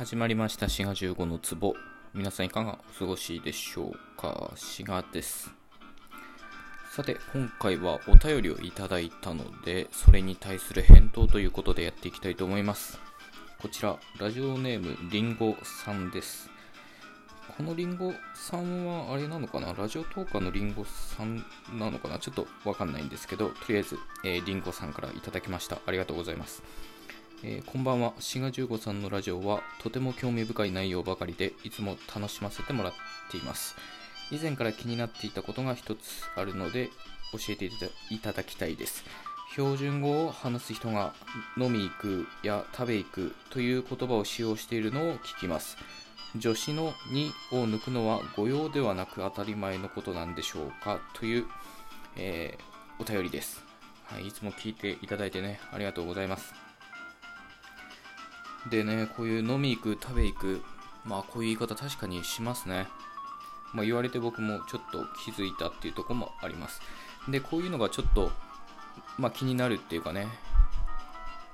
始まりました。滋賀15の壺。皆さんいかがお過ごしでしょうか？滋賀です。さて今回はお便りをいただいたのでそれに対する返答ということでやっていきたいと思います。こちらラジオネームりんごさんです。このりんごさんはあれなのかな？ラジオトーカーのりんごさんなのかな？ちょっとわかんないんですけどとりあえず、えー、りんごさんからいただきました。ありがとうございます。えー、こんばんは、志賀十五さんのラジオはとても興味深い内容ばかりでいつも楽しませてもらっています。以前から気になっていたことが一つあるので教えていただきたいです。標準語を話す人が飲み行くや食べ行くという言葉を使用しているのを聞きます。助詞の2を抜くのは誤用ではなく当たり前のことなんでしょうかという、えー、お便りです、はい。いつも聞いていただいてね、ありがとうございます。でね、こういう飲み行く、食べ行く、まあこういう言い方確かにしますね。まあ、言われて僕もちょっと気づいたっていうとこもあります。で、こういうのがちょっと、まあ、気になるっていうかね、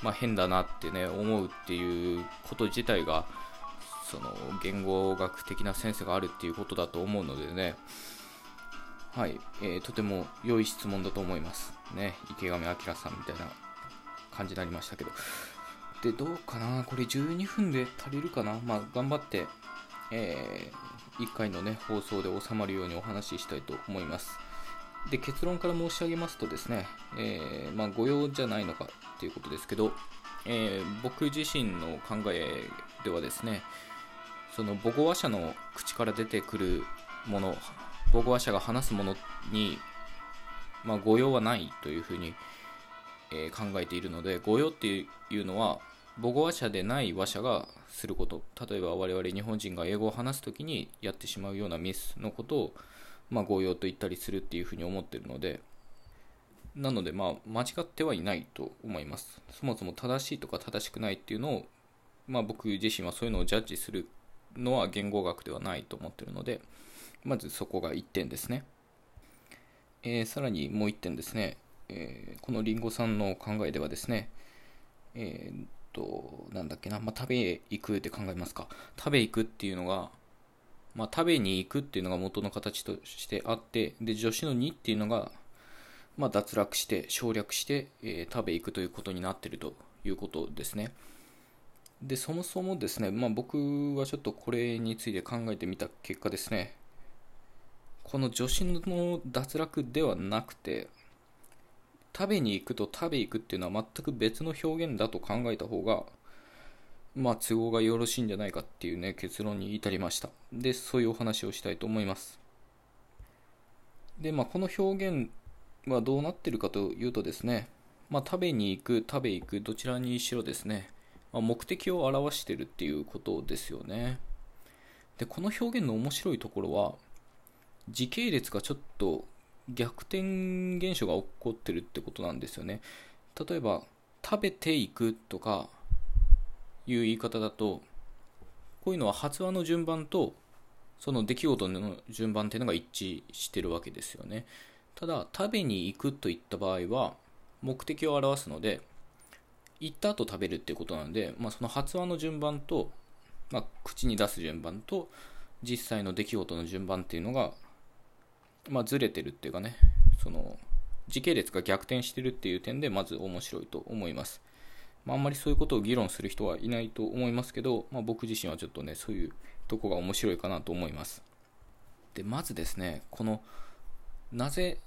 まあ、変だなってね、思うっていうこと自体が、その言語学的なセンスがあるっていうことだと思うのでね、はい、えー、とても良い質問だと思います。ね、池上彰さんみたいな感じになりましたけど。で、どうかな？これ12分で足りるかな？まあ、頑張って、えー、1回のね、放送で収まるようにお話ししたいと思います。で、結論から申し上げますとですね、えー、まあ、御用じゃないのかっていうことですけど、えー、僕自身の考えではですね、その母語話者の口から出てくるもの、母語話者が話すものに、まあ、誤用はないというふうに、えー、考えているので御用っていうのは母語話者でない話者がすること例えば我々日本人が英語を話す時にやってしまうようなミスのことを、まあ、御用と言ったりするっていうふうに思ってるのでなのでまあ間違ってはいないと思います。そもそも正しいとか正しくないっていうのを、まあ、僕自身はそういうのをジャッジするのは言語学ではないと思ってるのでまずそこが1点ですね、えー、さらにもう1点ですね。えー、このりんごさんの考えではですね、えー、っと、なんだっけな、まあ、食べ行くって考えますか。食べ行くっていうのが、まあ、食べに行くっていうのが元の形としてあって、で、助詞の2っていうのが、まあ、脱落して、省略して、えー、食べ行くということになってるということですね。で、そもそもですね、まあ、僕はちょっとこれについて考えてみた結果ですね、この助詞の脱落ではなくて、食べに行くと食べ行くっていうのは全く別の表現だと考えた方が、まあ、都合がよろしいんじゃないかっていうね、結論に至りました。で、そういうお話をしたいと思います。で、まあ、この表現はどうなってるかというとですね、まあ、食べに行く、食べ行く、どちらにしろですね、まあ、目的を表してるっていうことですよね。で、この表現の面白いところは、時系列がちょっと逆転現象が起こってるってことなんですよね。例えば食べていくとかいう言い方だとこういうのは発話の順番とその出来事の順番っていうのが一致してるわけですよね。ただ食べに行くといった場合は目的を表すので行った後食べるっていうことなので、まあ、その発話の順番と、まあ、口に出す順番と実際の出来事の順番っていうのがまあ、ずれてるっていうかね、その、時系列が逆転してるっていう点で、まず面白いと思います。まあ、あんまりそういうことを議論する人はいないと思いますけど、まあ、僕自身はちょっとね、そういうとこが面白いかなと思います。で、まずですね、この、なぜ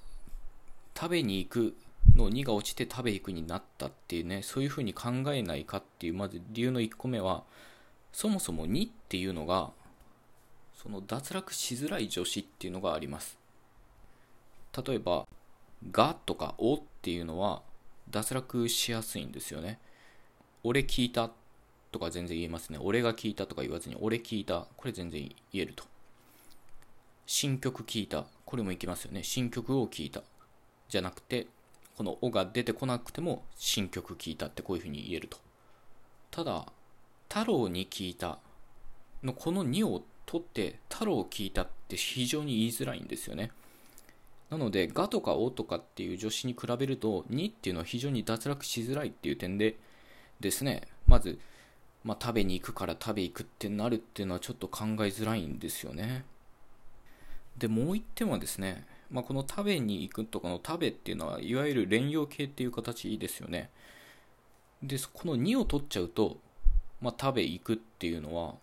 食べに行くの2が落ちて食べ行くになったっていうね、そういうふうに考えないかっていう、まず理由の1個目は、そもそも2っていうのが、その脱落しづらい助詞っていうのがあります。例えば、がとかおっていうのは脱落しやすいんですよね。俺聞いたとか全然言えますね。俺が聞いたとか言わずに、俺聞いた。これ全然言えると。新曲聞いた。これもいきますよね。新曲を聞いた。じゃなくて、このおが出てこなくても新曲聞いたってこういうふうに言えると。ただ、太郎に聞いたのこの2を取って太郎聞いたって非常に言いづらいんですよね。なので、がとかおとかっていう助詞に比べると、にっていうのは非常に脱落しづらいっていう点でですね、まず、まあ、食べに行くから食べ行くってなるっていうのはちょっと考えづらいんですよね。で、もう一点はですね、まあ、この食べに行くとかの食べっていうのは、いわゆる連用形っていう形ですよね。で、この2を取っちゃうと、まあ、食べ行くっていうのは、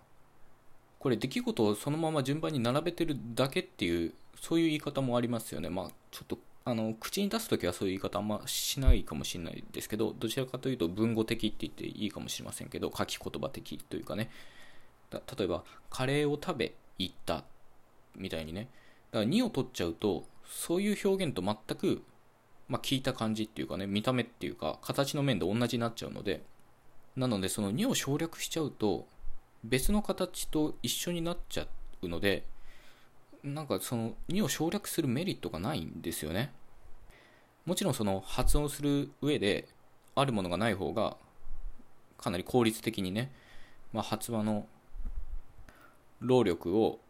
これ出来事をそのまま順番に並べてるだけっていう、そういう言い方もありますよね。まあ、ちょっとあの口に出すときはそういう言い方あんましないかもしれないですけどどちらかというと文語的って言っていいかもしれませんけど書き言葉的というかね。例えばカレーを食べ行ったみたいにね。だから2を取っちゃうとそういう表現と全く、まあ、聞いた感じっていうかね見た目っていうか形の面で同じになっちゃうので。なのでその2を省略しちゃうと別の形と一緒になっちゃうのでなんかその2を省略するメリットがないんですよね。もちろんその発音する上であるものがない方がかなり効率的にね、まあ、発話の労力を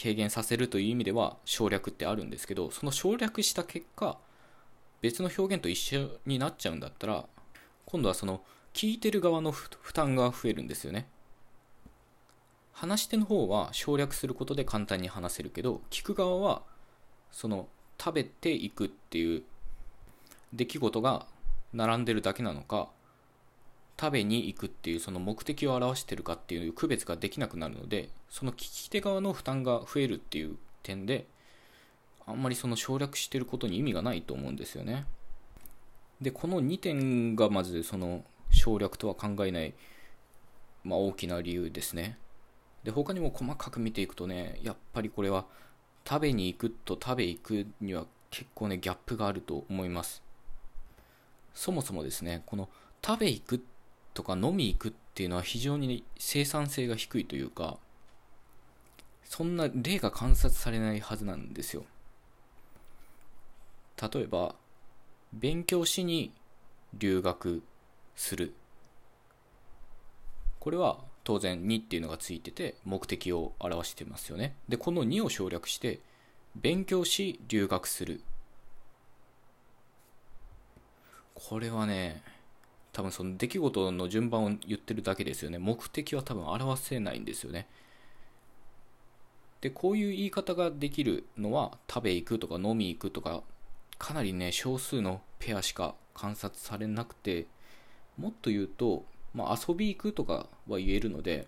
軽減させるという意味では省略ってあるんですけどその省略した結果別の表現と一緒になっちゃうんだったら今度はその聞いてる側の負担が増えるんですよね話し手の方は省略することで簡単に話せるけど聞く側はその食べていくっていう出来事が並んでるだけなのか食べに行くっていうその目的を表してるかっていう区別ができなくなるのでその聞き手側の負担が増えるっていう点であんまりその省略してることに意味がないと思うんですよね。でこの2点がまずその省略とは考えない、まあ、大きな理由ですね。で他にも細かく見ていくとねやっぱりこれは食べに行くと食べ行くには結構ねギャップがあると思います。そもそもですねこの食べ行くとか飲み行くっていうのは非常に生産性が低いというかそんな例が観察されないはずなんですよ。例えば勉強しに留学する。これは当然2っていうのがついてて目的を表してますよね。でこの2を省略して勉強し留学する。これはね多分その出来事の順番を言ってるだけですよね。目的は多分表せないんですよね。でこういう言い方ができるのは食べ行くとか飲み行くとかかなりね少数のペアしか観察されなくてもっと言うとまあ、遊び行くとかは言えるので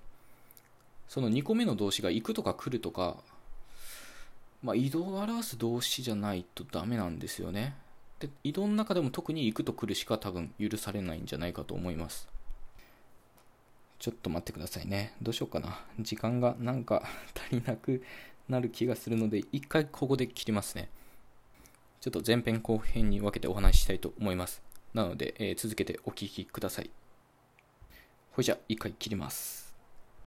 その2個目の動詞が行くとか来るとか、まあ、移動を表す動詞じゃないとダメなんですよね。で移動の中でも特に行くと来るしか多分許されないんじゃないかと思います。ちょっと待ってくださいね。どうしようかな。時間がなんか足りなくなる気がするので一回ここで切りますね。ちょっと前編後編に分けてお話ししたいと思います。なので、えー、続けてお聞きください。ほいじゃ、一回切ります。